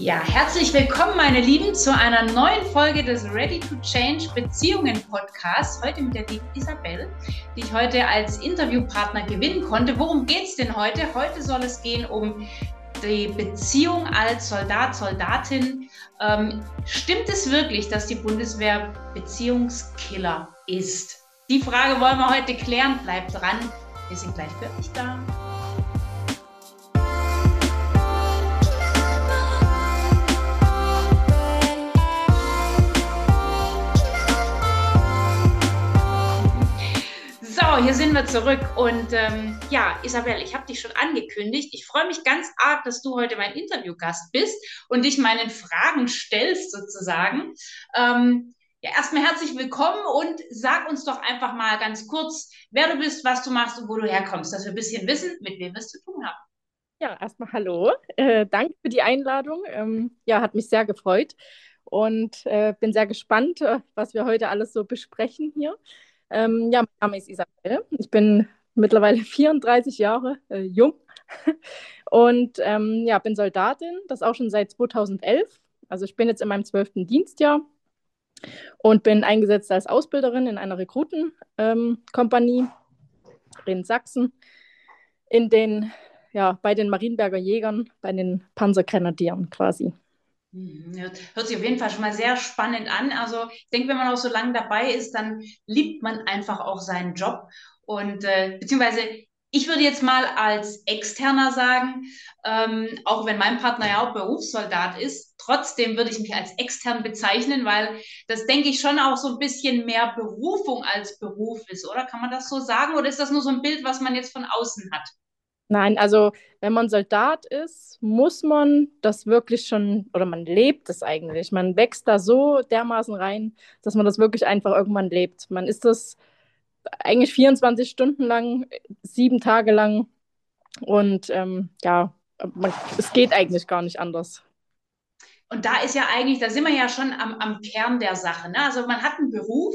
Ja, herzlich willkommen, meine Lieben, zu einer neuen Folge des Ready to Change Beziehungen Podcasts. Heute mit der lieben Isabel, die ich heute als Interviewpartner gewinnen konnte. Worum geht es denn heute? Heute soll es gehen um die Beziehung als Soldat, Soldatin. Ähm, stimmt es wirklich, dass die Bundeswehr Beziehungskiller ist? Die Frage wollen wir heute klären. Bleibt dran, wir sind gleich euch da. Hier sind wir zurück. Und ähm, ja, Isabel, ich habe dich schon angekündigt. Ich freue mich ganz arg, dass du heute mein Interviewgast bist und dich meinen Fragen stellst sozusagen. Ähm, ja, erstmal herzlich willkommen und sag uns doch einfach mal ganz kurz, wer du bist, was du machst und wo du herkommst, dass wir ein bisschen wissen, mit wem wir es zu tun haben. Ja, erstmal hallo. Äh, danke für die Einladung. Ähm, ja, hat mich sehr gefreut und äh, bin sehr gespannt, äh, was wir heute alles so besprechen hier. Ähm, ja, mein Name ist Isabel. Ich bin mittlerweile 34 Jahre äh, jung und ähm, ja, bin Soldatin, das auch schon seit 2011. Also ich bin jetzt in meinem zwölften Dienstjahr und bin eingesetzt als Ausbilderin in einer Rekrutenkompanie ähm, in Sachsen, in den, ja, bei den Marienberger Jägern, bei den Panzergrenadieren quasi. Mhm, hört sich auf jeden Fall schon mal sehr spannend an. Also ich denke, wenn man auch so lange dabei ist, dann liebt man einfach auch seinen Job. Und äh, beziehungsweise ich würde jetzt mal als Externer sagen, ähm, auch wenn mein Partner ja auch Berufssoldat ist, trotzdem würde ich mich als extern bezeichnen, weil das denke ich schon auch so ein bisschen mehr Berufung als Beruf ist, oder? Kann man das so sagen? Oder ist das nur so ein Bild, was man jetzt von außen hat? Nein, also wenn man Soldat ist, muss man das wirklich schon, oder man lebt es eigentlich. Man wächst da so dermaßen rein, dass man das wirklich einfach irgendwann lebt. Man ist das eigentlich 24 Stunden lang, sieben Tage lang. Und ähm, ja, man, es geht eigentlich gar nicht anders. Und da ist ja eigentlich, da sind wir ja schon am, am Kern der Sache. Ne? Also man hat einen Beruf,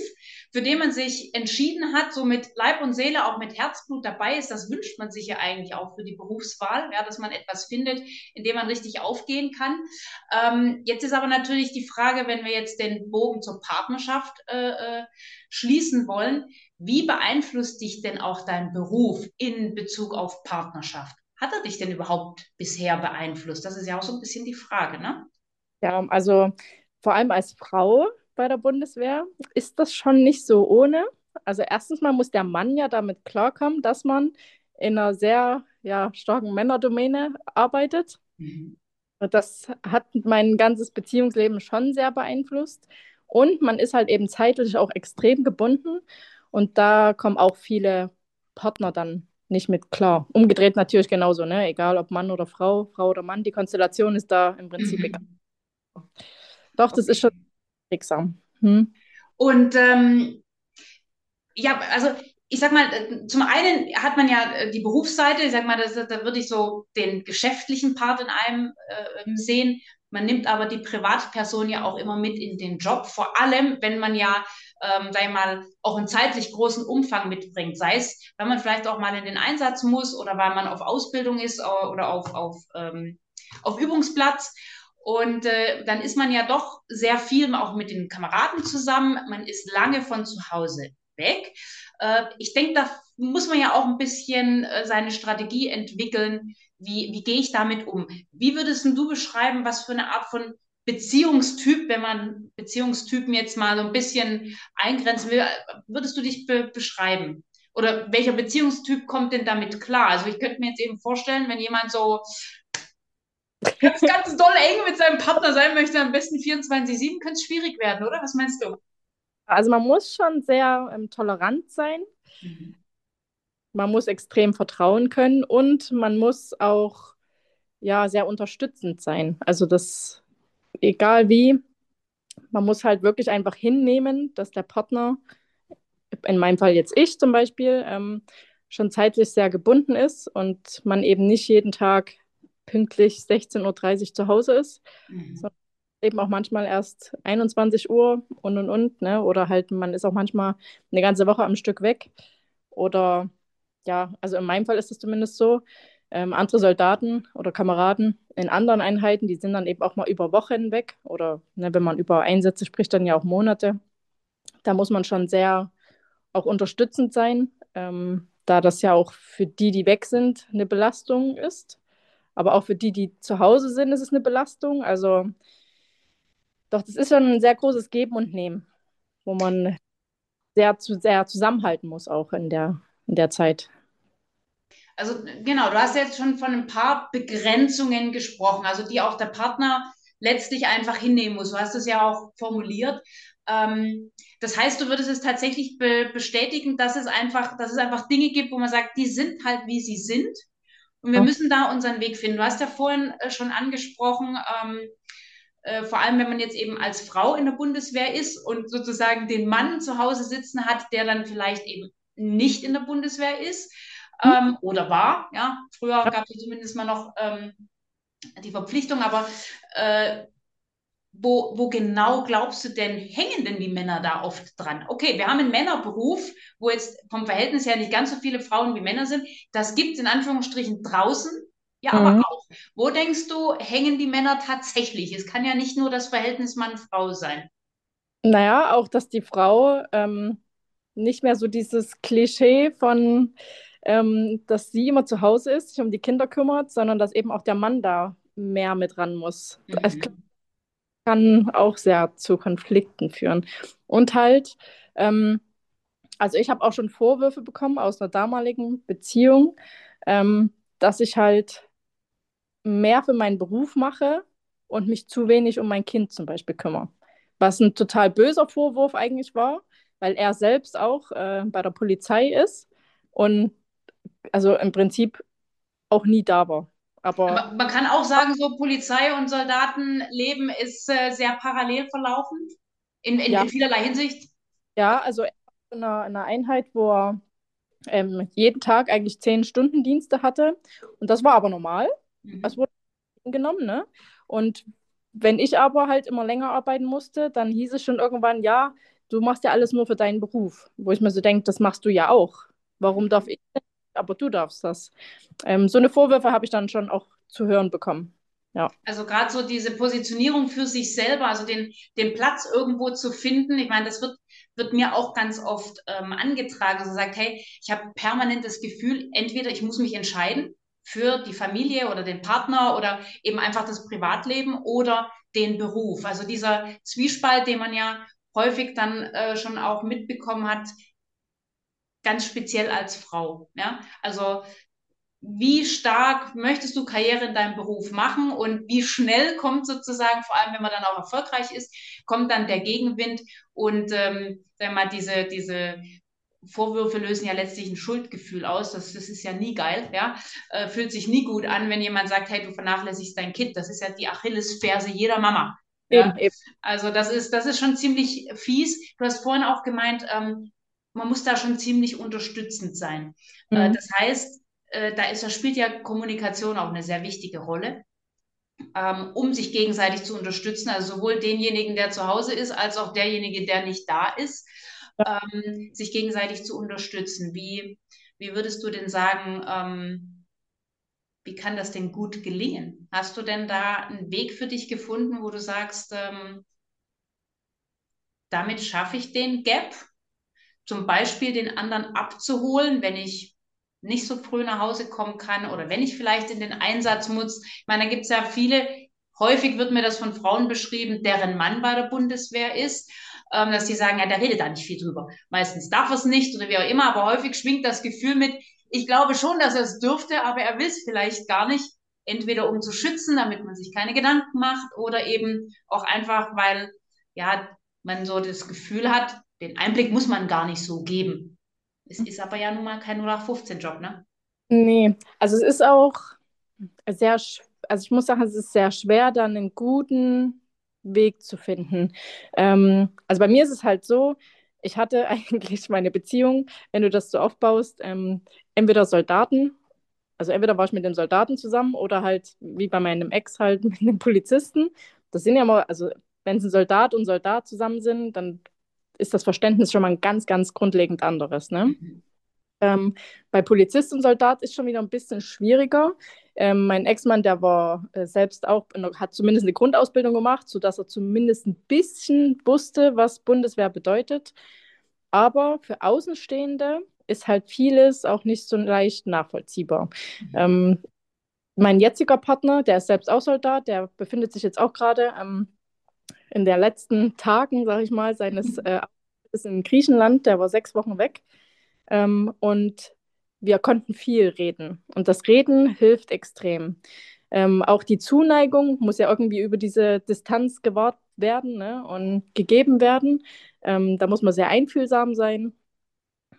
für den man sich entschieden hat, so mit Leib und Seele, auch mit Herzblut dabei ist. Das wünscht man sich ja eigentlich auch für die Berufswahl, ja, dass man etwas findet, in dem man richtig aufgehen kann. Ähm, jetzt ist aber natürlich die Frage, wenn wir jetzt den Bogen zur Partnerschaft äh, äh, schließen wollen, wie beeinflusst dich denn auch dein Beruf in Bezug auf Partnerschaft? Hat er dich denn überhaupt bisher beeinflusst? Das ist ja auch so ein bisschen die Frage, ne? Ja, also vor allem als Frau bei der Bundeswehr ist das schon nicht so ohne. Also erstens mal muss der Mann ja damit klarkommen, dass man in einer sehr ja, starken Männerdomäne arbeitet. Mhm. Das hat mein ganzes Beziehungsleben schon sehr beeinflusst. Und man ist halt eben zeitlich auch extrem gebunden. Und da kommen auch viele Partner dann nicht mit klar. Umgedreht natürlich genauso, ne? Egal ob Mann oder Frau, Frau oder Mann, die Konstellation ist da im Prinzip egal. Doch, das ist schon wirksam. Hm? Und ähm, ja, also ich sag mal, zum einen hat man ja äh, die Berufsseite, ich sag mal, das, da würde ich so den geschäftlichen Part in einem äh, sehen. Man nimmt aber die Privatperson ja auch immer mit in den Job, vor allem wenn man ja, ähm, sag ich mal, auch einen zeitlich großen Umfang mitbringt. Sei es, wenn man vielleicht auch mal in den Einsatz muss oder weil man auf Ausbildung ist oder auf, auf, ähm, auf Übungsplatz. Und äh, dann ist man ja doch sehr viel auch mit den Kameraden zusammen. Man ist lange von zu Hause weg. Äh, ich denke, da muss man ja auch ein bisschen äh, seine Strategie entwickeln. Wie, wie gehe ich damit um? Wie würdest du beschreiben, was für eine Art von Beziehungstyp, wenn man Beziehungstypen jetzt mal so ein bisschen eingrenzen will, würdest du dich be beschreiben? Oder welcher Beziehungstyp kommt denn damit klar? Also ich könnte mir jetzt eben vorstellen, wenn jemand so ganz, ganz doll eng mit seinem Partner sein möchte, am besten 24-7, könnte es schwierig werden, oder? Was meinst du? Also man muss schon sehr ähm, tolerant sein. Mhm. Man muss extrem vertrauen können und man muss auch ja sehr unterstützend sein. Also das, egal wie, man muss halt wirklich einfach hinnehmen, dass der Partner, in meinem Fall jetzt ich zum Beispiel, ähm, schon zeitlich sehr gebunden ist und man eben nicht jeden Tag pünktlich 16.30 Uhr zu Hause ist, mhm. sondern eben auch manchmal erst 21 Uhr und und und, ne? Oder halt, man ist auch manchmal eine ganze Woche am Stück weg. Oder ja, also in meinem Fall ist es zumindest so. Ähm, andere Soldaten oder Kameraden in anderen Einheiten, die sind dann eben auch mal über Wochen weg oder ne, wenn man über Einsätze spricht, dann ja auch Monate. Da muss man schon sehr auch unterstützend sein, ähm, da das ja auch für die, die weg sind, eine Belastung ist. Aber auch für die, die zu Hause sind, ist es eine Belastung. Also doch, das ist schon ein sehr großes Geben und Nehmen, wo man sehr, sehr zusammenhalten muss, auch in der, in der Zeit. Also genau, du hast jetzt schon von ein paar Begrenzungen gesprochen, also die auch der Partner letztlich einfach hinnehmen muss. Du hast es ja auch formuliert. Ähm, das heißt, du würdest es tatsächlich be bestätigen, dass es einfach, dass es einfach Dinge gibt, wo man sagt, die sind halt wie sie sind. Und wir ja. müssen da unseren Weg finden. Du hast ja vorhin äh, schon angesprochen, ähm, äh, vor allem wenn man jetzt eben als Frau in der Bundeswehr ist und sozusagen den Mann zu Hause sitzen hat, der dann vielleicht eben nicht in der Bundeswehr ist mhm. ähm, oder war. Ja, früher gab es zumindest mal noch ähm, die Verpflichtung, aber äh, wo, wo genau glaubst du denn, hängen denn die Männer da oft dran? Okay, wir haben einen Männerberuf, wo jetzt vom Verhältnis her nicht ganz so viele Frauen wie Männer sind. Das gibt es in Anführungsstrichen draußen, ja, mhm. aber auch. Wo denkst du, hängen die Männer tatsächlich? Es kann ja nicht nur das Verhältnis Mann-Frau sein. Naja, auch, dass die Frau ähm, nicht mehr so dieses Klischee von, ähm, dass sie immer zu Hause ist, sich um die Kinder kümmert, sondern dass eben auch der Mann da mehr mit ran muss. Mhm. Es kann auch sehr zu Konflikten führen. Und halt, ähm, also ich habe auch schon Vorwürfe bekommen aus einer damaligen Beziehung, ähm, dass ich halt mehr für meinen Beruf mache und mich zu wenig um mein Kind zum Beispiel kümmere. Was ein total böser Vorwurf eigentlich war, weil er selbst auch äh, bei der Polizei ist und also im Prinzip auch nie da war. Aber, Aber man kann auch sagen, so Polizei und Soldatenleben ist äh, sehr parallel verlaufen in, in, ja. in, vielerlei Hinsicht. Ja, also in einer, in einer Einheit, wo er ähm, jeden Tag eigentlich zehn Stunden Dienste hatte und das war aber normal. Mhm. Das wurde genommen, ne? Und wenn ich aber halt immer länger arbeiten musste, dann hieß es schon irgendwann, ja, du machst ja alles nur für deinen Beruf. Wo ich mir so denke, das machst du ja auch. Warum darf ich nicht? Aber du darfst das. Ähm, so eine Vorwürfe habe ich dann schon auch zu hören bekommen. Ja. Also gerade so diese Positionierung für sich selber, also den, den Platz irgendwo zu finden. Ich meine, das wird, wird mir auch ganz oft ähm, angetragen. Also sagt, hey, ich habe permanent das Gefühl, entweder ich muss mich entscheiden für die Familie oder den Partner oder eben einfach das Privatleben oder den Beruf. Also dieser Zwiespalt, den man ja häufig dann äh, schon auch mitbekommen hat, ganz speziell als Frau. Ja? Also wie stark möchtest du Karriere in deinem Beruf machen und wie schnell kommt sozusagen, vor allem wenn man dann auch erfolgreich ist, kommt dann der Gegenwind und ähm, wenn man diese, diese Vorwürfe lösen ja letztlich ein Schuldgefühl aus. Das, das ist ja nie geil, ja. Äh, fühlt sich nie gut an, wenn jemand sagt, hey, du vernachlässigst dein Kind. Das ist ja die Achillesferse jeder Mama. Ja? Eben, eben. Also das ist, das ist schon ziemlich fies. Du hast vorhin auch gemeint, ähm, man muss da schon ziemlich unterstützend sein. Äh, mhm. Das heißt, äh, da, ist, da spielt ja Kommunikation auch eine sehr wichtige Rolle, ähm, um sich gegenseitig zu unterstützen. Also sowohl denjenigen, der zu Hause ist, als auch derjenige, der nicht da ist, ja. ähm, sich gegenseitig zu unterstützen. Wie, wie würdest du denn sagen, ähm, wie kann das denn gut gelingen? Hast du denn da einen Weg für dich gefunden, wo du sagst, damit schaffe ich den Gap? Zum Beispiel den anderen abzuholen, wenn ich nicht so früh nach Hause kommen kann oder wenn ich vielleicht in den Einsatz muss. Ich meine, da gibt es ja viele, häufig wird mir das von Frauen beschrieben, deren Mann bei der Bundeswehr ist, ähm, dass die sagen, ja, der redet da nicht viel drüber. Meistens darf er es nicht oder wie auch immer, aber häufig schwingt das Gefühl mit, ich glaube schon, dass er es dürfte, aber er will es vielleicht gar nicht. Entweder um zu schützen, damit man sich keine Gedanken macht, oder eben auch einfach, weil ja, man so das Gefühl hat, den Einblick muss man gar nicht so geben. Es ist aber ja nun mal kein 0815-Job, ne? Nee, also es ist auch sehr, also ich muss sagen, es ist sehr schwer, dann einen guten Weg zu finden. Ähm, also bei mir ist es halt so, ich hatte eigentlich meine Beziehung, wenn du das so aufbaust, ähm, entweder Soldaten, also entweder war ich mit dem Soldaten zusammen oder halt wie bei meinem Ex halt mit einem Polizisten. Das sind ja mal, also wenn es ein Soldat und Soldat zusammen sind, dann ist das Verständnis schon mal ein ganz, ganz grundlegend anderes. Ne? Mhm. Ähm, bei Polizist und Soldat ist schon wieder ein bisschen schwieriger. Ähm, mein Ex-Mann, der war äh, selbst auch, hat zumindest eine Grundausbildung gemacht, sodass er zumindest ein bisschen wusste, was Bundeswehr bedeutet. Aber für Außenstehende ist halt vieles auch nicht so leicht nachvollziehbar. Mhm. Ähm, mein jetziger Partner, der ist selbst auch Soldat, der befindet sich jetzt auch gerade ähm, in den letzten Tagen, sage ich mal, seines äh, in Griechenland. Der war sechs Wochen weg. Ähm, und wir konnten viel reden. Und das Reden hilft extrem. Ähm, auch die Zuneigung muss ja irgendwie über diese Distanz gewahrt werden ne, und gegeben werden. Ähm, da muss man sehr einfühlsam sein.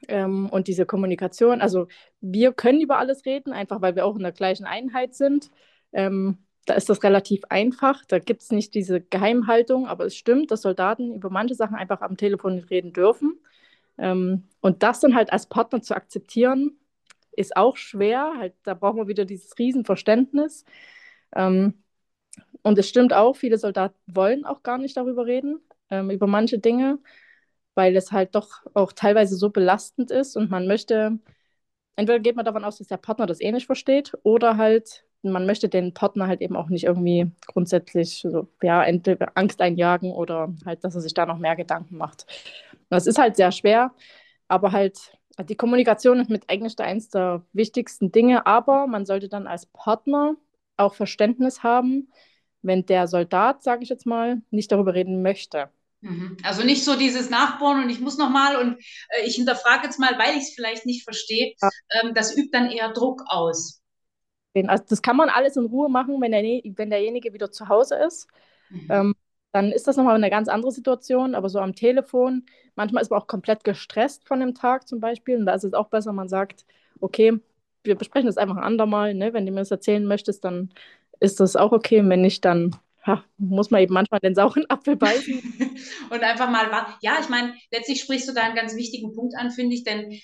Ähm, und diese Kommunikation, also wir können über alles reden, einfach weil wir auch in der gleichen Einheit sind. Ähm, da ist das relativ einfach. Da gibt es nicht diese Geheimhaltung, aber es stimmt, dass Soldaten über manche Sachen einfach am Telefon reden dürfen. Ähm, und das dann halt als Partner zu akzeptieren, ist auch schwer. Halt, da brauchen wir wieder dieses Riesenverständnis. Ähm, und es stimmt auch, viele Soldaten wollen auch gar nicht darüber reden, ähm, über manche Dinge, weil es halt doch auch teilweise so belastend ist und man möchte, entweder geht man davon aus, dass der Partner das eh nicht versteht oder halt man möchte den Partner halt eben auch nicht irgendwie grundsätzlich so, ja, entweder Angst einjagen oder halt, dass er sich da noch mehr Gedanken macht. Das ist halt sehr schwer, aber halt die Kommunikation ist mit eigentlich eins der wichtigsten Dinge, aber man sollte dann als Partner auch Verständnis haben, wenn der Soldat, sage ich jetzt mal, nicht darüber reden möchte. Mhm. Also nicht so dieses Nachbohren und ich muss noch mal und äh, ich hinterfrage jetzt mal, weil ich es vielleicht nicht verstehe. Ja. Ähm, das übt dann eher Druck aus. Also das kann man alles in Ruhe machen, wenn, der, wenn derjenige wieder zu Hause ist. Mhm. Ähm, dann ist das nochmal eine ganz andere Situation. Aber so am Telefon, manchmal ist man auch komplett gestresst von dem Tag zum Beispiel. Und da ist es auch besser, man sagt, okay, wir besprechen das einfach ein andermal. Ne? Wenn du mir das erzählen möchtest, dann ist das auch okay. Wenn nicht, dann ha, muss man eben manchmal den sauren Apfel beißen. und einfach mal, ja, ich meine, letztlich sprichst du da einen ganz wichtigen Punkt an, finde ich, denn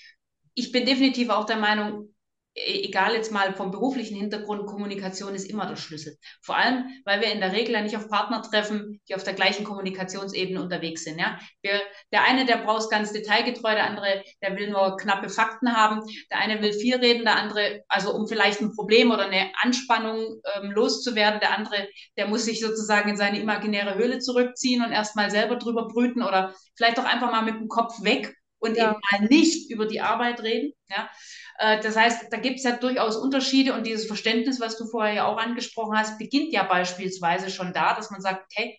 ich bin definitiv auch der Meinung, egal jetzt mal vom beruflichen Hintergrund, Kommunikation ist immer der Schlüssel. Vor allem, weil wir in der Regel ja nicht auf Partner treffen, die auf der gleichen Kommunikationsebene unterwegs sind. Ja? Wir, der eine, der braucht ganz detailgetreu, der andere, der will nur knappe Fakten haben, der eine will viel reden, der andere, also um vielleicht ein Problem oder eine Anspannung ähm, loszuwerden, der andere, der muss sich sozusagen in seine imaginäre Höhle zurückziehen und erstmal selber drüber brüten oder vielleicht auch einfach mal mit dem Kopf weg und ja. eben mal nicht über die Arbeit reden. Ja? Äh, das heißt, da gibt es ja durchaus Unterschiede und dieses Verständnis, was du vorher ja auch angesprochen hast, beginnt ja beispielsweise schon da, dass man sagt, hey,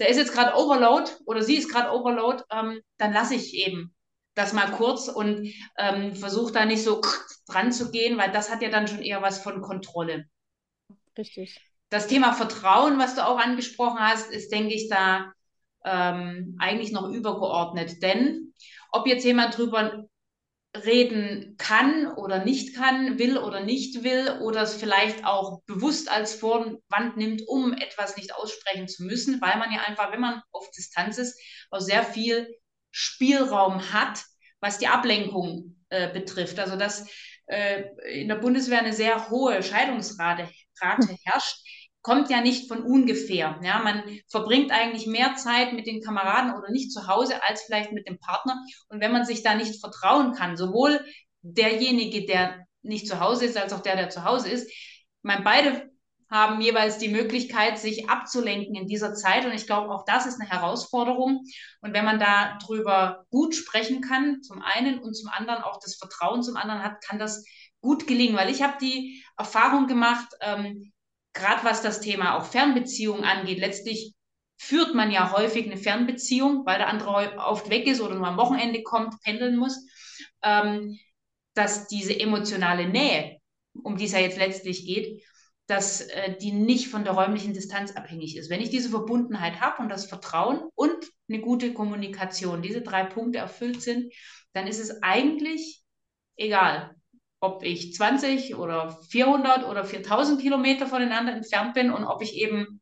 der ist jetzt gerade Overload oder sie ist gerade Overload, ähm, dann lasse ich eben das mal kurz und ähm, versuche da nicht so dran zu gehen, weil das hat ja dann schon eher was von Kontrolle. Richtig. Das Thema Vertrauen, was du auch angesprochen hast, ist, denke ich, da ähm, eigentlich noch übergeordnet. Denn ob jetzt jemand drüber reden kann oder nicht kann, will oder nicht will oder es vielleicht auch bewusst als Vorwand nimmt, um etwas nicht aussprechen zu müssen, weil man ja einfach, wenn man auf Distanz ist, auch sehr viel Spielraum hat, was die Ablenkung äh, betrifft. Also dass äh, in der Bundeswehr eine sehr hohe Scheidungsrate Rate herrscht, kommt ja nicht von ungefähr. Ja, man verbringt eigentlich mehr Zeit mit den Kameraden oder nicht zu Hause als vielleicht mit dem Partner. Und wenn man sich da nicht vertrauen kann, sowohl derjenige, der nicht zu Hause ist, als auch der, der zu Hause ist, meine, beide haben jeweils die Möglichkeit, sich abzulenken in dieser Zeit. Und ich glaube, auch das ist eine Herausforderung. Und wenn man da drüber gut sprechen kann, zum einen und zum anderen auch das Vertrauen zum anderen hat, kann das gut gelingen. Weil ich habe die Erfahrung gemacht, ähm, gerade was das Thema auch Fernbeziehungen angeht, letztlich führt man ja häufig eine Fernbeziehung, weil der andere oft weg ist oder nur am Wochenende kommt, pendeln muss, ähm, dass diese emotionale Nähe, um die es ja jetzt letztlich geht, dass äh, die nicht von der räumlichen Distanz abhängig ist. Wenn ich diese Verbundenheit habe und das Vertrauen und eine gute Kommunikation, diese drei Punkte erfüllt sind, dann ist es eigentlich egal, ob ich 20 oder 400 oder 4000 Kilometer voneinander entfernt bin und ob ich eben,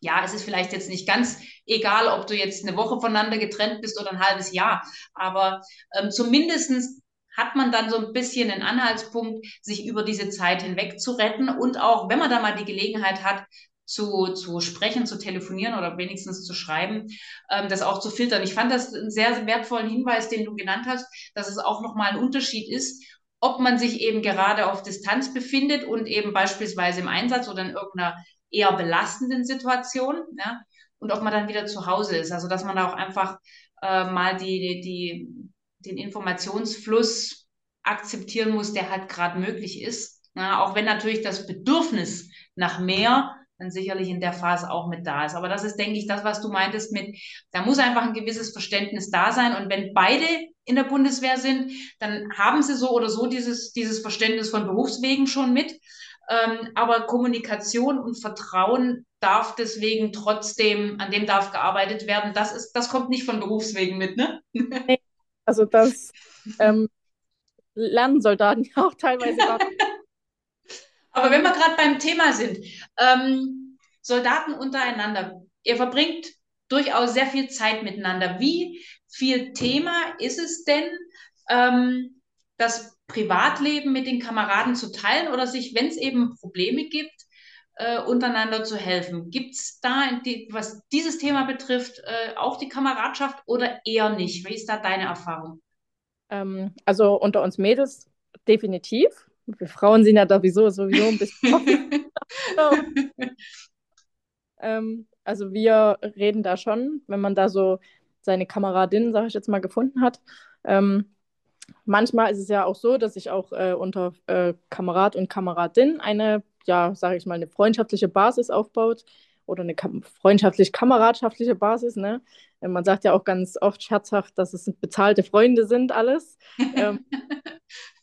ja, es ist vielleicht jetzt nicht ganz egal, ob du jetzt eine Woche voneinander getrennt bist oder ein halbes Jahr, aber ähm, zumindest hat man dann so ein bisschen einen Anhaltspunkt, sich über diese Zeit hinweg zu retten und auch, wenn man da mal die Gelegenheit hat, zu, zu sprechen, zu telefonieren oder wenigstens zu schreiben, ähm, das auch zu filtern. Ich fand das einen sehr wertvollen Hinweis, den du genannt hast, dass es auch nochmal ein Unterschied ist, ob man sich eben gerade auf Distanz befindet und eben beispielsweise im Einsatz oder in irgendeiner eher belastenden Situation, ja, und ob man dann wieder zu Hause ist. Also dass man da auch einfach äh, mal die, die, den Informationsfluss akzeptieren muss, der halt gerade möglich ist. Ja, auch wenn natürlich das Bedürfnis nach mehr dann sicherlich in der Phase auch mit da ist. Aber das ist, denke ich, das, was du meintest mit, da muss einfach ein gewisses Verständnis da sein. Und wenn beide in der Bundeswehr sind, dann haben sie so oder so dieses, dieses Verständnis von Berufswegen schon mit. Ähm, aber Kommunikation und Vertrauen darf deswegen trotzdem, an dem darf gearbeitet werden. Das ist, das kommt nicht von Berufswegen mit, ne? Also das ähm, lernen Soldaten ja auch teilweise. Aber wenn wir gerade beim Thema sind, ähm, Soldaten untereinander, ihr verbringt durchaus sehr viel Zeit miteinander. Wie viel Thema ist es denn, ähm, das Privatleben mit den Kameraden zu teilen oder sich, wenn es eben Probleme gibt, äh, untereinander zu helfen? Gibt es da, die, was dieses Thema betrifft, äh, auch die Kameradschaft oder eher nicht? Wie ist da deine Erfahrung? Ähm, also unter uns Mädels definitiv. Wir Frauen sind ja sowieso, sowieso ein bisschen. ähm, also wir reden da schon, wenn man da so seine Kameradin, sage ich jetzt mal, gefunden hat. Ähm, manchmal ist es ja auch so, dass sich auch äh, unter äh, Kamerad und Kameradin eine, ja, sage ich mal, eine freundschaftliche Basis aufbaut oder eine kam freundschaftlich-kameradschaftliche Basis. Ne? Äh, man sagt ja auch ganz oft scherzhaft, dass es bezahlte Freunde sind, alles. ähm,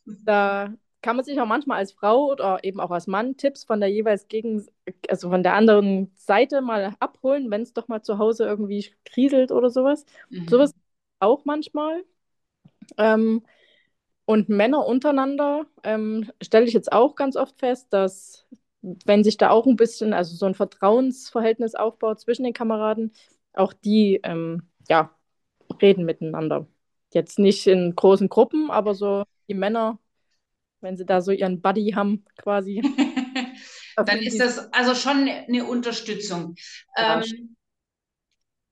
da kann man sich auch manchmal als Frau oder eben auch als Mann Tipps von der jeweils gegen, also von der anderen Seite mal abholen, wenn es doch mal zu Hause irgendwie kriselt oder sowas. Mhm. Sowas auch manchmal. Ähm, und Männer untereinander ähm, stelle ich jetzt auch ganz oft fest, dass wenn sich da auch ein bisschen, also so ein Vertrauensverhältnis aufbaut zwischen den Kameraden, auch die ähm, ja, reden miteinander. Jetzt nicht in großen Gruppen, aber so die Männer wenn sie da so ihren Buddy haben, quasi. Dann ist das also schon eine Unterstützung. Ja. Ähm,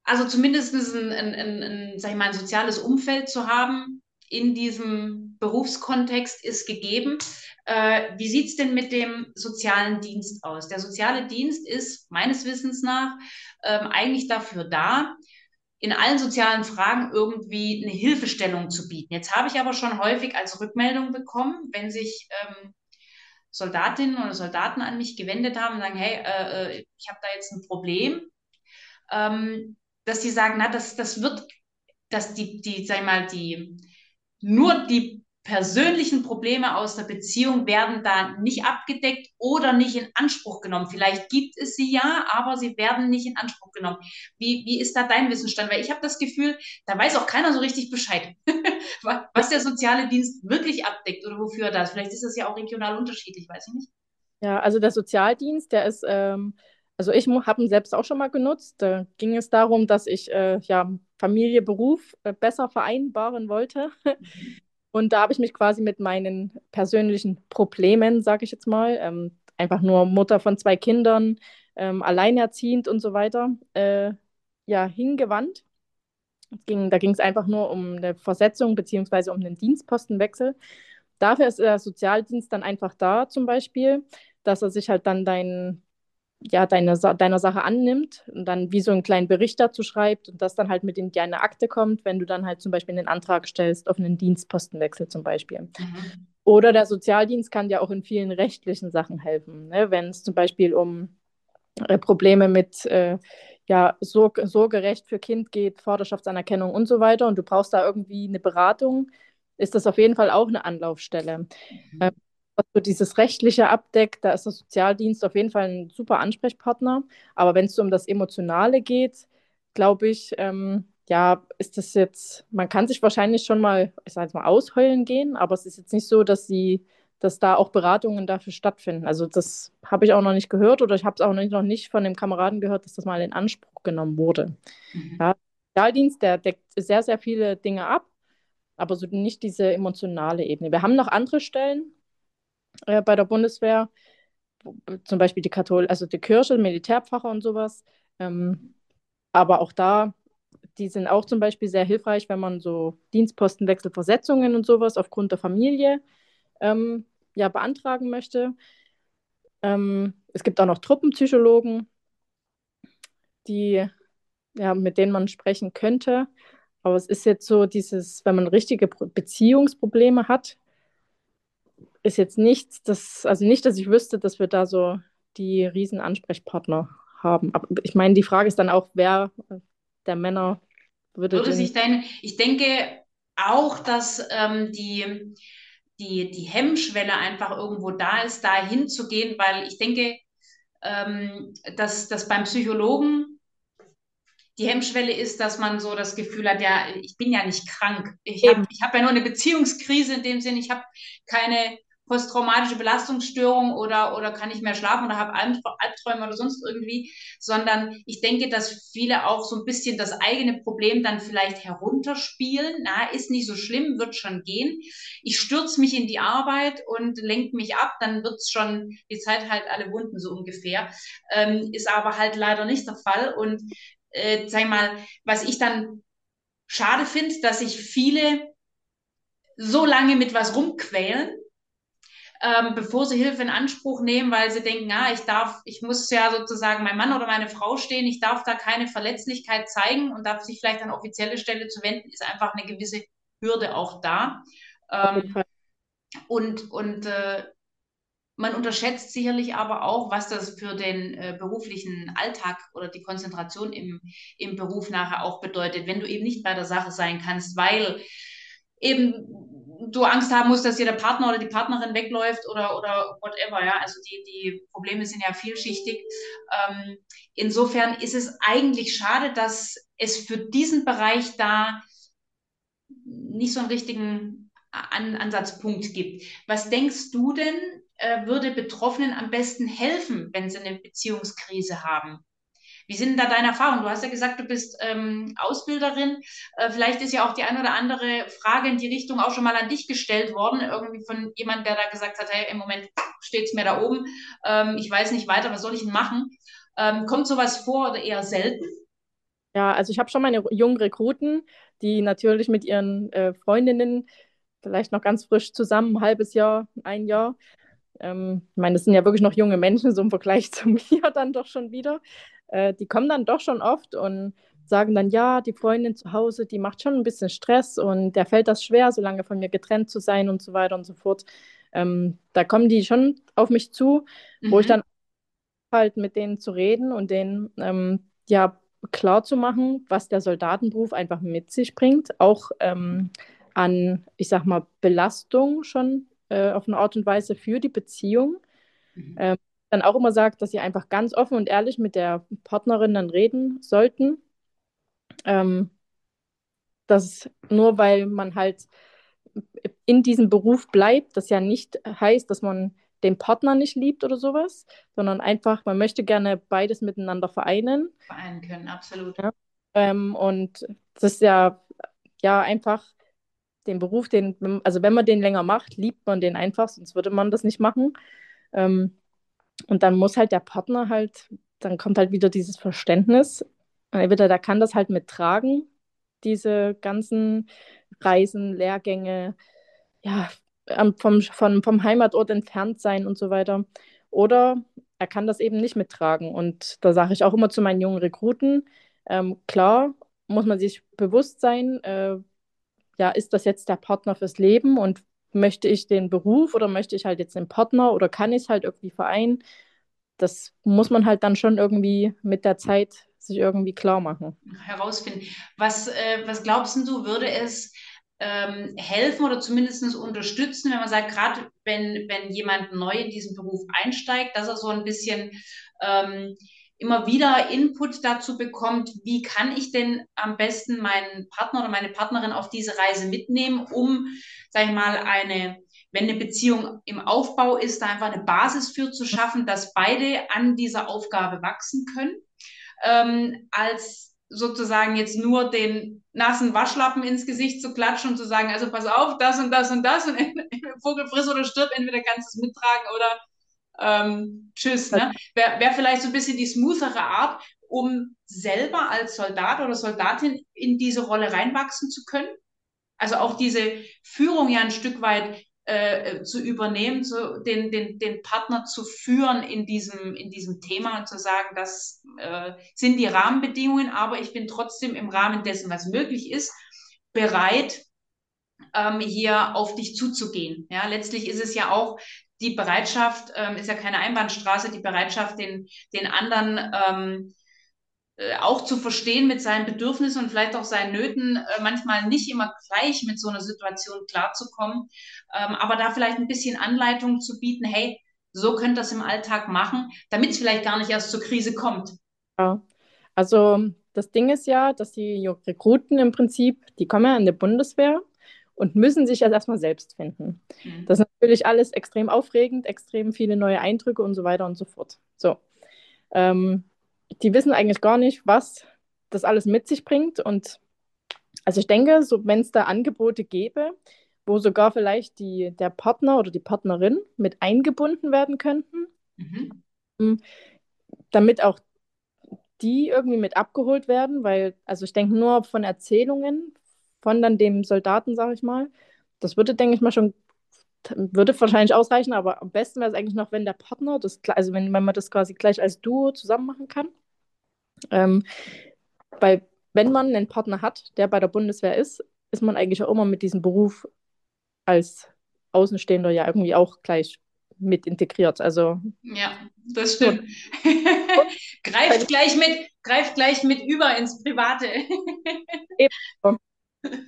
also zumindest ein, ein, ein, ein, sag ich mal, ein soziales Umfeld zu haben in diesem Berufskontext ist gegeben. Äh, wie sieht es denn mit dem sozialen Dienst aus? Der soziale Dienst ist meines Wissens nach ähm, eigentlich dafür da, in allen sozialen Fragen irgendwie eine Hilfestellung zu bieten. Jetzt habe ich aber schon häufig als Rückmeldung bekommen, wenn sich ähm, Soldatinnen oder Soldaten an mich gewendet haben und sagen, hey, äh, äh ich habe da jetzt ein Problem, ähm, dass sie sagen, na, das, das wird, dass die, die, sag ich mal, die, nur die persönlichen Probleme aus der Beziehung werden da nicht abgedeckt oder nicht in Anspruch genommen. Vielleicht gibt es sie ja, aber sie werden nicht in Anspruch genommen. Wie, wie ist da dein Wissensstand? Weil ich habe das Gefühl, da weiß auch keiner so richtig Bescheid, was der soziale Dienst wirklich abdeckt oder wofür er das. Vielleicht ist das ja auch regional unterschiedlich, weiß ich nicht. Ja, also der Sozialdienst, der ist, ähm, also ich habe ihn selbst auch schon mal genutzt. Da ging es darum, dass ich äh, ja, Familie, Beruf äh, besser vereinbaren wollte. Und da habe ich mich quasi mit meinen persönlichen Problemen, sage ich jetzt mal, ähm, einfach nur Mutter von zwei Kindern, ähm, alleinerziehend und so weiter, äh, ja, hingewandt. Ging, da ging es einfach nur um eine Versetzung beziehungsweise um einen Dienstpostenwechsel. Dafür ist der Sozialdienst dann einfach da, zum Beispiel, dass er sich halt dann dein, ja, deine, deiner Sache annimmt und dann wie so einen kleinen Bericht dazu schreibt und das dann halt mit in deine Akte kommt, wenn du dann halt zum Beispiel einen Antrag stellst auf einen Dienstpostenwechsel zum Beispiel. Mhm. Oder der Sozialdienst kann dir auch in vielen rechtlichen Sachen helfen, ne? wenn es zum Beispiel um äh, Probleme mit äh, ja, Sorg Sorgerecht für Kind geht, Vaterschaftsanerkennung und so weiter und du brauchst da irgendwie eine Beratung, ist das auf jeden Fall auch eine Anlaufstelle. Mhm. Ähm, was so dieses Rechtliche abdeckt, da ist der Sozialdienst auf jeden Fall ein super Ansprechpartner. Aber wenn es so um das Emotionale geht, glaube ich, ähm, ja, ist das jetzt, man kann sich wahrscheinlich schon mal, ich sage jetzt mal, ausheulen gehen, aber es ist jetzt nicht so, dass sie, dass da auch Beratungen dafür stattfinden. Also das habe ich auch noch nicht gehört oder ich habe es auch noch nicht von dem Kameraden gehört, dass das mal in Anspruch genommen wurde. Mhm. Ja, der Sozialdienst, der deckt sehr, sehr viele Dinge ab, aber so nicht diese emotionale Ebene. Wir haben noch andere Stellen, äh, bei der Bundeswehr. zum Beispiel die Kathol also die Kirche, Militärpfarrer und sowas. Ähm, aber auch da, die sind auch zum Beispiel sehr hilfreich, wenn man so Dienstpostenwechselversetzungen und sowas aufgrund der Familie ähm, ja, beantragen möchte. Ähm, es gibt auch noch Truppenpsychologen, die, ja, mit denen man sprechen könnte. Aber es ist jetzt so dieses, wenn man richtige Beziehungsprobleme hat, ist jetzt nichts, das, also nicht, dass ich wüsste, dass wir da so die riesen Ansprechpartner haben. Aber ich meine, die Frage ist dann auch, wer der Männer würde, würde sich dein, ich denke auch, dass ähm, die, die, die Hemmschwelle einfach irgendwo da ist, da hinzugehen, weil ich denke, ähm, dass, dass beim Psychologen die Hemmschwelle ist, dass man so das Gefühl hat, ja, ich bin ja nicht krank. Ich habe hab ja nur eine Beziehungskrise in dem Sinn, ich habe keine posttraumatische Belastungsstörung oder, oder kann nicht mehr schlafen oder habe Albträume oder sonst irgendwie, sondern ich denke, dass viele auch so ein bisschen das eigene Problem dann vielleicht herunterspielen. Na, ist nicht so schlimm, wird schon gehen. Ich stürze mich in die Arbeit und lenke mich ab, dann wird es schon, die Zeit halt alle Wunden so ungefähr. Ähm, ist aber halt leider nicht der Fall. Und äh, sag mal, was ich dann schade finde, dass sich viele so lange mit was rumquälen, ähm, bevor sie Hilfe in Anspruch nehmen, weil sie denken, ah, ich darf, ich muss ja sozusagen mein Mann oder meine Frau stehen, ich darf da keine Verletzlichkeit zeigen und darf sich vielleicht an offizielle Stelle zu wenden, ist einfach eine gewisse Hürde auch da. Ähm, und und äh, man unterschätzt sicherlich aber auch, was das für den äh, beruflichen Alltag oder die Konzentration im, im Beruf nachher auch bedeutet, wenn du eben nicht bei der Sache sein kannst, weil eben du Angst haben musst, dass dir der Partner oder die Partnerin wegläuft oder, oder whatever, ja. Also die, die Probleme sind ja vielschichtig. Ähm, insofern ist es eigentlich schade, dass es für diesen Bereich da nicht so einen richtigen An Ansatzpunkt gibt. Was denkst du denn, äh, würde Betroffenen am besten helfen, wenn sie eine Beziehungskrise haben? Wie sind da deine Erfahrungen? Du hast ja gesagt, du bist ähm, Ausbilderin. Äh, vielleicht ist ja auch die eine oder andere Frage in die Richtung auch schon mal an dich gestellt worden, irgendwie von jemand, der da gesagt hat, hey, im Moment steht es mir da oben, ähm, ich weiß nicht weiter, was soll ich denn machen? Ähm, kommt sowas vor oder eher selten? Ja, also ich habe schon meine jungen Rekruten, die natürlich mit ihren äh, Freundinnen vielleicht noch ganz frisch zusammen, ein halbes Jahr, ein Jahr. Ähm, ich meine, das sind ja wirklich noch junge Menschen, so im Vergleich zu mir dann doch schon wieder äh, die kommen dann doch schon oft und sagen dann, ja, die Freundin zu Hause, die macht schon ein bisschen Stress und der fällt das schwer, so lange von mir getrennt zu sein und so weiter und so fort. Ähm, da kommen die schon auf mich zu, mhm. wo ich mhm. dann halt mit denen zu reden und denen ähm, ja klar zu machen, was der Soldatenberuf einfach mit sich bringt, auch ähm, an, ich sag mal, Belastung schon äh, auf eine Art und Weise für die Beziehung. Mhm. Dann auch immer sagt, dass sie einfach ganz offen und ehrlich mit der Partnerin dann reden sollten. Ähm, dass nur weil man halt in diesem Beruf bleibt, das ja nicht heißt, dass man den Partner nicht liebt oder sowas, sondern einfach, man möchte gerne beides miteinander vereinen. Vereinen können, absolut. Ja. Ähm, und das ist ja, ja einfach den Beruf, den, also wenn man den länger macht, liebt man den einfach, sonst würde man das nicht machen. Ähm, und dann muss halt der Partner halt, dann kommt halt wieder dieses Verständnis. Entweder der kann das halt mittragen, diese ganzen Reisen, Lehrgänge, ja, vom, vom, vom Heimatort entfernt sein und so weiter. Oder er kann das eben nicht mittragen. Und da sage ich auch immer zu meinen jungen Rekruten, ähm, klar, muss man sich bewusst sein, äh, ja, ist das jetzt der Partner fürs Leben und möchte ich den Beruf oder möchte ich halt jetzt den Partner oder kann ich es halt irgendwie vereinen? Das muss man halt dann schon irgendwie mit der Zeit sich irgendwie klar machen. Herausfinden. Was, äh, was glaubst du, würde es ähm, helfen oder zumindest unterstützen, wenn man sagt, gerade wenn, wenn jemand neu in diesen Beruf einsteigt, dass er so ein bisschen ähm, immer wieder Input dazu bekommt, wie kann ich denn am besten meinen Partner oder meine Partnerin auf diese Reise mitnehmen, um, sag ich mal, eine, wenn eine Beziehung im Aufbau ist, da einfach eine Basis für zu schaffen, dass beide an dieser Aufgabe wachsen können, ähm, als sozusagen jetzt nur den nassen Waschlappen ins Gesicht zu klatschen und zu sagen, also pass auf, das und das und das und Vogel friss oder stirb, entweder kannst du es mittragen oder ähm, tschüss. Ne? Wäre wär vielleicht so ein bisschen die smoothere Art, um selber als Soldat oder Soldatin in diese Rolle reinwachsen zu können. Also auch diese Führung ja ein Stück weit äh, zu übernehmen, zu, den, den, den Partner zu führen in diesem, in diesem Thema und zu sagen, das äh, sind die Rahmenbedingungen, aber ich bin trotzdem im Rahmen dessen, was möglich ist, bereit, ähm, hier auf dich zuzugehen. Ja, letztlich ist es ja auch die Bereitschaft, ähm, ist ja keine Einbahnstraße, die Bereitschaft, den, den anderen ähm, äh, auch zu verstehen mit seinen Bedürfnissen und vielleicht auch seinen Nöten, äh, manchmal nicht immer gleich mit so einer Situation klarzukommen, ähm, aber da vielleicht ein bisschen Anleitung zu bieten, hey, so könnt ihr das im Alltag machen, damit es vielleicht gar nicht erst zur Krise kommt. Ja, also das Ding ist ja, dass die Rekruten im Prinzip, die kommen ja in die Bundeswehr und müssen sich jetzt erstmal selbst finden. Mhm. Das ist natürlich alles extrem aufregend, extrem viele neue Eindrücke und so weiter und so fort. So. Ähm, die wissen eigentlich gar nicht, was das alles mit sich bringt. Und also ich denke, so wenn es da Angebote gäbe, wo sogar vielleicht die, der Partner oder die Partnerin mit eingebunden werden könnten, mhm. Hm, damit auch die irgendwie mit abgeholt werden, weil, also ich denke nur von Erzählungen von dann dem Soldaten, sage ich mal, das würde, denke ich mal, schon, würde wahrscheinlich ausreichen, aber am besten wäre es eigentlich noch, wenn der Partner, das, also wenn, wenn man das quasi gleich als Duo zusammen machen kann. Ähm, weil wenn man einen Partner hat, der bei der Bundeswehr ist, ist man eigentlich auch immer mit diesem Beruf als Außenstehender ja irgendwie auch gleich mit integriert. Also ja, das stimmt. greift gleich mit, greift gleich mit über ins Private. Eben.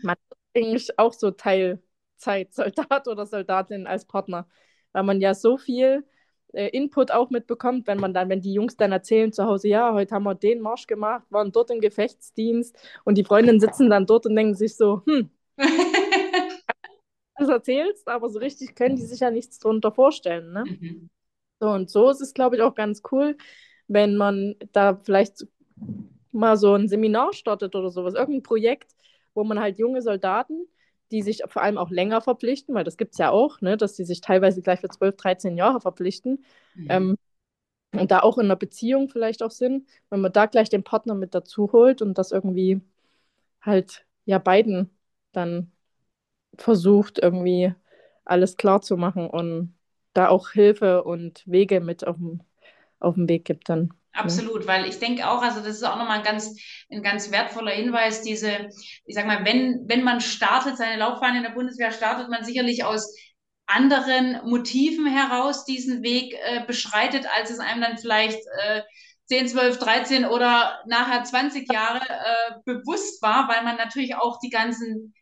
Man ist eigentlich auch so Teilzeitsoldat oder Soldatin als Partner, weil man ja so viel äh, Input auch mitbekommt, wenn man dann, wenn die Jungs dann erzählen zu Hause, ja, heute haben wir den Marsch gemacht, waren dort im Gefechtsdienst und die Freundinnen sitzen dann dort und denken sich so, hm, du erzählst, aber so richtig können die sich ja nichts darunter vorstellen. Ne? Mhm. So und so ist es, glaube ich, auch ganz cool, wenn man da vielleicht mal so ein Seminar startet oder sowas, irgendein Projekt, wo man halt junge Soldaten die sich vor allem auch länger verpflichten, weil das gibt es ja auch, ne, dass die sich teilweise gleich für 12, 13 Jahre verpflichten. Mhm. Ähm, und da auch in einer Beziehung vielleicht auch sind, wenn man da gleich den Partner mit dazu holt und das irgendwie halt ja beiden dann versucht, irgendwie alles klar zu machen und da auch Hilfe und Wege mit auf dem, auf dem Weg gibt dann. Absolut, weil ich denke auch, also das ist auch nochmal ein ganz, ein ganz wertvoller Hinweis, diese, ich sag mal, wenn, wenn man startet, seine Laufbahn in der Bundeswehr, startet man sicherlich aus anderen Motiven heraus diesen Weg äh, beschreitet, als es einem dann vielleicht äh, 10, 12, 13 oder nachher 20 Jahre äh, bewusst war, weil man natürlich auch die ganzen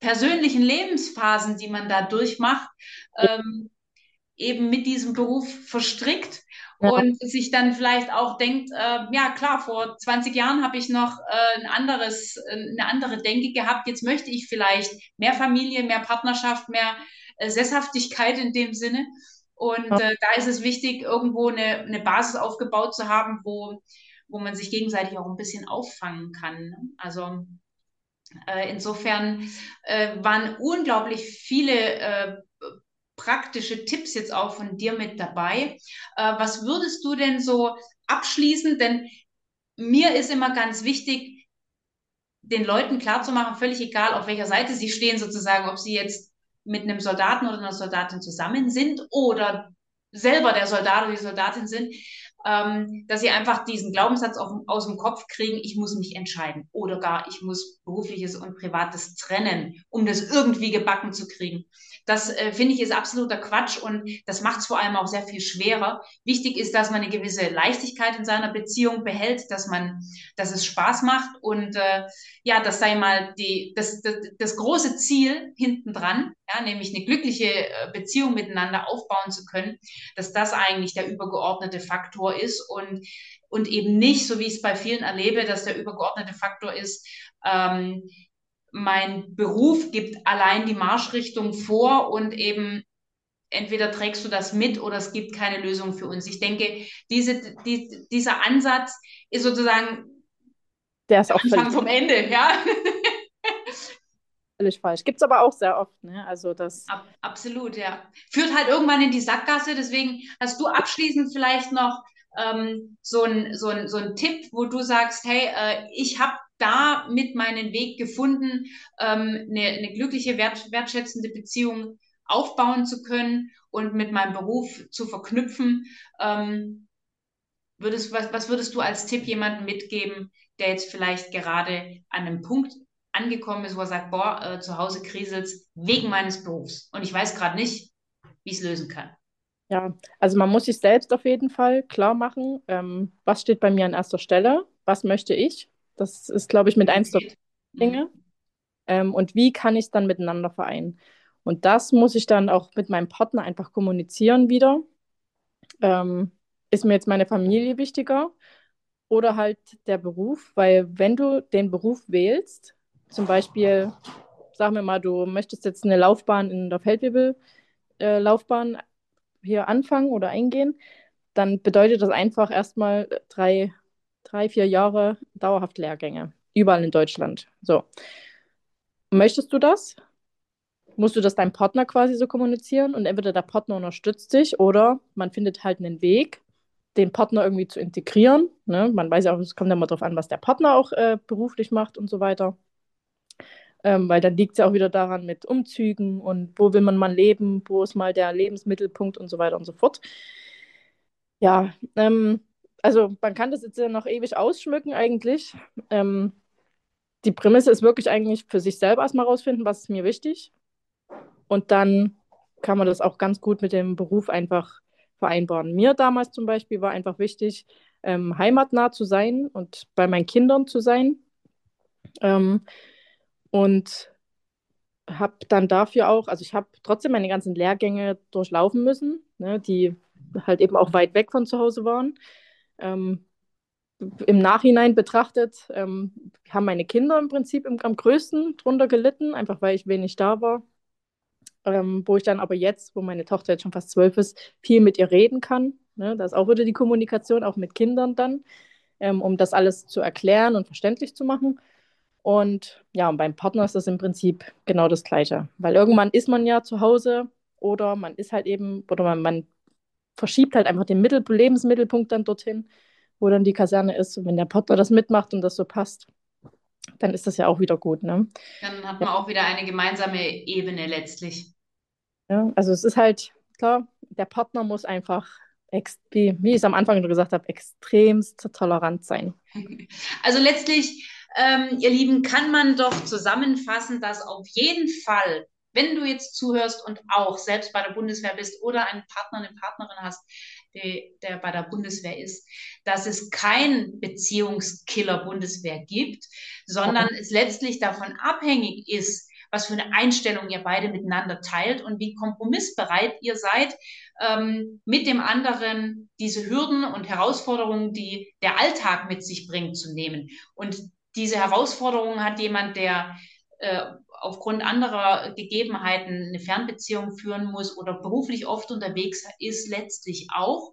persönlichen Lebensphasen, die man da durchmacht, ähm, eben mit diesem Beruf verstrickt ja. und sich dann vielleicht auch denkt, äh, ja klar, vor 20 Jahren habe ich noch äh, ein anderes, eine andere Denke gehabt, jetzt möchte ich vielleicht mehr Familie, mehr Partnerschaft, mehr äh, Sesshaftigkeit in dem Sinne. Und ja. Äh, da ist es wichtig, irgendwo eine, eine Basis aufgebaut zu haben, wo, wo man sich gegenseitig auch ein bisschen auffangen kann. Also äh, insofern äh, waren unglaublich viele praktische Tipps jetzt auch von dir mit dabei. Äh, was würdest du denn so abschließen? Denn mir ist immer ganz wichtig, den Leuten klarzumachen, völlig egal, auf welcher Seite sie stehen, sozusagen, ob sie jetzt mit einem Soldaten oder einer Soldatin zusammen sind oder selber der Soldat oder die Soldatin sind, ähm, dass sie einfach diesen Glaubenssatz auf, aus dem Kopf kriegen, ich muss mich entscheiden oder gar ich muss berufliches und privates trennen, um das irgendwie gebacken zu kriegen. Das äh, finde ich ist absoluter Quatsch und das macht es vor allem auch sehr viel schwerer. Wichtig ist, dass man eine gewisse Leichtigkeit in seiner Beziehung behält, dass man, dass es Spaß macht und äh, ja, das sei mal die, das, das, das große Ziel hinten dran, ja, nämlich eine glückliche äh, Beziehung miteinander aufbauen zu können, dass das eigentlich der übergeordnete Faktor ist und und eben nicht, so wie ich es bei vielen erlebe, dass der übergeordnete Faktor ist, ähm, mein Beruf gibt allein die Marschrichtung vor und eben entweder trägst du das mit oder es gibt keine Lösung für uns. Ich denke, diese, die, dieser Ansatz ist sozusagen der ist auch Anfang vom Ende, ja. völlig falsch. Gibt es aber auch sehr oft, ne? Also das. Ab, absolut, ja. Führt halt irgendwann in die Sackgasse. Deswegen hast du abschließend vielleicht noch ähm, so ein, so, ein, so ein Tipp, wo du sagst, hey, äh, ich habe da mit meinen Weg gefunden, ähm, eine, eine glückliche, wert, wertschätzende Beziehung aufbauen zu können und mit meinem Beruf zu verknüpfen. Ähm, würdest, was, was würdest du als Tipp jemandem mitgeben, der jetzt vielleicht gerade an einem Punkt angekommen ist, wo er sagt, boah, äh, zu Hause kriselt wegen meines Berufs und ich weiß gerade nicht, wie ich es lösen kann? Ja, also man muss sich selbst auf jeden Fall klar machen, ähm, was steht bei mir an erster Stelle, was möchte ich. Das ist, glaube ich, mit eins der Dinge. Ähm, und wie kann ich es dann miteinander vereinen? Und das muss ich dann auch mit meinem Partner einfach kommunizieren wieder. Ähm, ist mir jetzt meine Familie wichtiger oder halt der Beruf? Weil wenn du den Beruf wählst, zum Beispiel, sagen wir mal, du möchtest jetzt eine Laufbahn in der Feldwebel-Laufbahn äh, hier anfangen oder eingehen, dann bedeutet das einfach erstmal drei, drei, vier Jahre dauerhaft Lehrgänge, überall in Deutschland. So. Möchtest du das? Musst du das deinem Partner quasi so kommunizieren und entweder der Partner unterstützt dich oder man findet halt einen Weg, den Partner irgendwie zu integrieren. Ne? Man weiß ja auch, es kommt immer darauf an, was der Partner auch äh, beruflich macht und so weiter. Ähm, weil dann liegt es ja auch wieder daran mit Umzügen und wo will man mal leben, wo ist mal der Lebensmittelpunkt und so weiter und so fort. Ja, ähm, also man kann das jetzt ja noch ewig ausschmücken eigentlich. Ähm, die Prämisse ist wirklich eigentlich für sich selber erstmal rausfinden, was ist mir wichtig. Und dann kann man das auch ganz gut mit dem Beruf einfach vereinbaren. Mir damals zum Beispiel war einfach wichtig, ähm, heimatnah zu sein und bei meinen Kindern zu sein. Ähm, und habe dann dafür auch, also ich habe trotzdem meine ganzen Lehrgänge durchlaufen müssen, ne, die halt eben auch weit weg von zu Hause waren. Ähm, Im Nachhinein betrachtet ähm, haben meine Kinder im Prinzip im, am größten drunter gelitten, einfach weil ich wenig da war. Ähm, wo ich dann aber jetzt, wo meine Tochter jetzt schon fast zwölf ist, viel mit ihr reden kann. Ne? Da ist auch wieder die Kommunikation, auch mit Kindern dann, ähm, um das alles zu erklären und verständlich zu machen. Und ja, und beim Partner ist das im Prinzip genau das Gleiche. Weil irgendwann ist man ja zu Hause oder man ist halt eben, oder man, man verschiebt halt einfach den Mittel Lebensmittelpunkt dann dorthin, wo dann die Kaserne ist. Und wenn der Partner das mitmacht und das so passt, dann ist das ja auch wieder gut. Ne? Dann hat man ja. auch wieder eine gemeinsame Ebene letztlich. Ja, also es ist halt, klar, der Partner muss einfach, wie, wie ich es am Anfang schon gesagt habe, extremst tolerant sein. Also letztlich ähm, ihr Lieben, kann man doch zusammenfassen, dass auf jeden Fall, wenn du jetzt zuhörst und auch selbst bei der Bundeswehr bist oder einen Partner, eine Partnerin hast, der, der bei der Bundeswehr ist, dass es kein Beziehungskiller Bundeswehr gibt, sondern es letztlich davon abhängig ist, was für eine Einstellung ihr beide miteinander teilt und wie kompromissbereit ihr seid, ähm, mit dem anderen diese Hürden und Herausforderungen, die der Alltag mit sich bringt, zu nehmen. Und diese Herausforderung hat jemand, der äh, aufgrund anderer Gegebenheiten eine Fernbeziehung führen muss oder beruflich oft unterwegs ist, letztlich auch.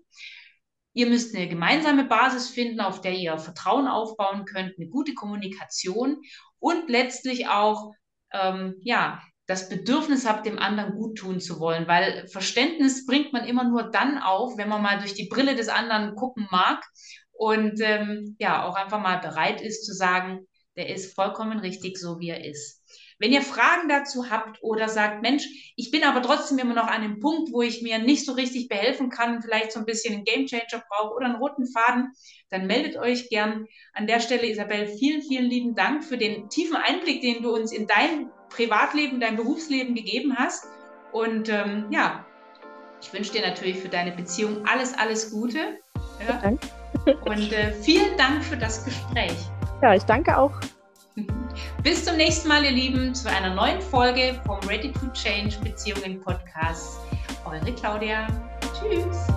Ihr müsst eine gemeinsame Basis finden, auf der ihr Vertrauen aufbauen könnt, eine gute Kommunikation und letztlich auch ähm, ja, das Bedürfnis habt, dem anderen gut tun zu wollen, weil Verständnis bringt man immer nur dann auf, wenn man mal durch die Brille des anderen gucken mag und ähm, ja, auch einfach mal bereit ist zu sagen, der ist vollkommen richtig so, wie er ist. Wenn ihr Fragen dazu habt oder sagt, Mensch, ich bin aber trotzdem immer noch an einem Punkt, wo ich mir nicht so richtig behelfen kann, vielleicht so ein bisschen einen Gamechanger brauche oder einen roten Faden, dann meldet euch gern. An der Stelle, Isabel, vielen, vielen lieben Dank für den tiefen Einblick, den du uns in dein Privatleben, dein Berufsleben gegeben hast. Und ähm, ja, ich wünsche dir natürlich für deine Beziehung alles, alles Gute. Ja. Danke. Und äh, vielen Dank für das Gespräch. Ja, ich danke auch. Bis zum nächsten Mal, ihr Lieben, zu einer neuen Folge vom Ready to Change Beziehungen Podcast. Eure Claudia. Tschüss.